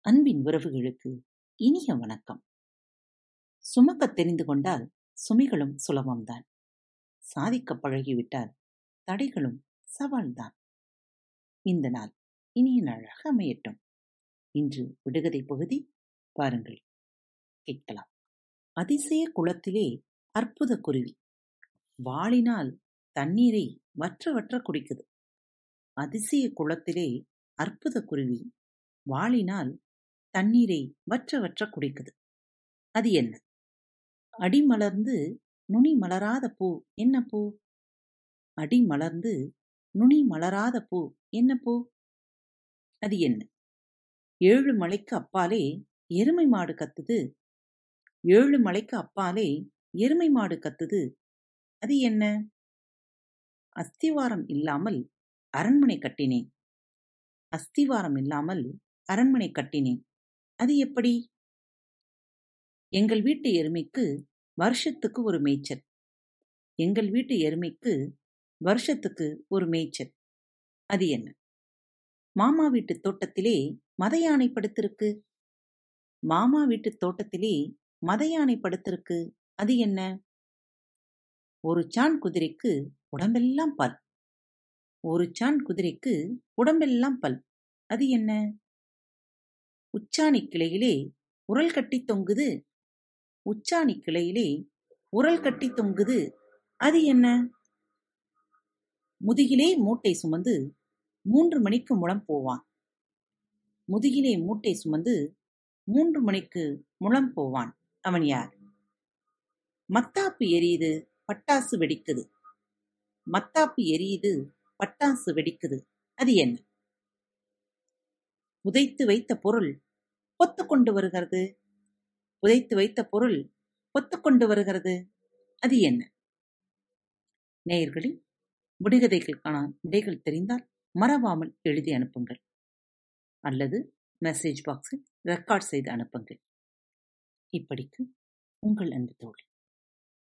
அன்பின் உறவுகளுக்கு இனிய வணக்கம். சுமக்கத் தெரிந்து கொண்டால் சுமைகளும் சுலபம்தான். சாதிக்கப் பழகிவிட்டால் தடைகளும் சவால்தான். இந்த நாள் இனிய நாளாக அமையட்டும். இன்று விடுகதை பகுதி பாருங்கள். கேட்கலாம். அதிசய குளத்திலே அற்புத குருவி. வாளினால் தண்ணீரை வற்ற வற்ற குடிக்குது. அதிசய குளத்திலே அற்புத குருவி வாளினால் தண்ணீரை வற்ற வற்ற குடிக்குது. அது என்ன? அடி மலர்ந்து நுனி மலராத பூ என்ன பூ? அடி மலர்ந்து நுனி மலராத பூ என்ன பூ? அது என்ன? ஏழு மலைக்கு அப்பாலே எருமை மாடு கத்துது. ஏழு மலைக்கு அப்பாலே எருமை மாடு கத்துது. அது என்ன? அஸ்திவாரம் இல்லாமல் அரண்மனை கட்டினேன். அஸ்திவாரம் இல்லாமல் அரண்மனை கட்டினேன். அது எப்படி? எங்கள் வீட்டு எருமைக்கு வருஷத்துக்கு ஒரு மேய்ச்சல். எங்கள் வீட்டு எருமைக்கு வருஷத்துக்கு ஒரு மேய்ச்சல். அது என்ன? மாமா வீட்டு தோட்டத்திலே மத யானை படுத்திருக்கு. மாமா வீட்டு தோட்டத்திலே மத யானை படுத்திருக்கு. அது என்ன? ஒரு சான் குதிரைக்கு உடம்பெல்லாம் பல். ஒரு சான் குதிரைக்கு உடம்பெல்லாம் பல். அது என்ன? உச்சாணி கிளையிலே உரல் கட்டி தொங்குது. உச்சாணி கிளையிலே உரல் கட்டி தொங்குது. அது என்ன? முதுகிலே மூட்டை சுமந்து மூன்று மணிக்கு முளம் போவான். முதுகிலே மூட்டை சுமந்து மூன்று மணிக்கு முளம் போவான். அவன் யார்? மத்தாப்பு எரியுது. பட்டாசு வெடிக்குது. மத்தாப்பு எரியுது பட்டாசு வெடிக்குது. அது என்ன? புதைத்து வைத்த பொருள் பொத்து கொண்டு வருகிறது. புதைத்து வைத்த பொருள் பொத்து கொண்டு வருகிறது. அது என்ன? நேயர்களில் முடிகதைகளுக்கான விடைகள் தெரிந்தால் மறவாமல் எழுதி அனுப்புங்கள். அல்லது மெசேஜ் பாக்ஸில் ரெக்கார்ட் செய்து அனுப்புங்கள். இப்படிக்கு உங்கள் அன்பு தோழி.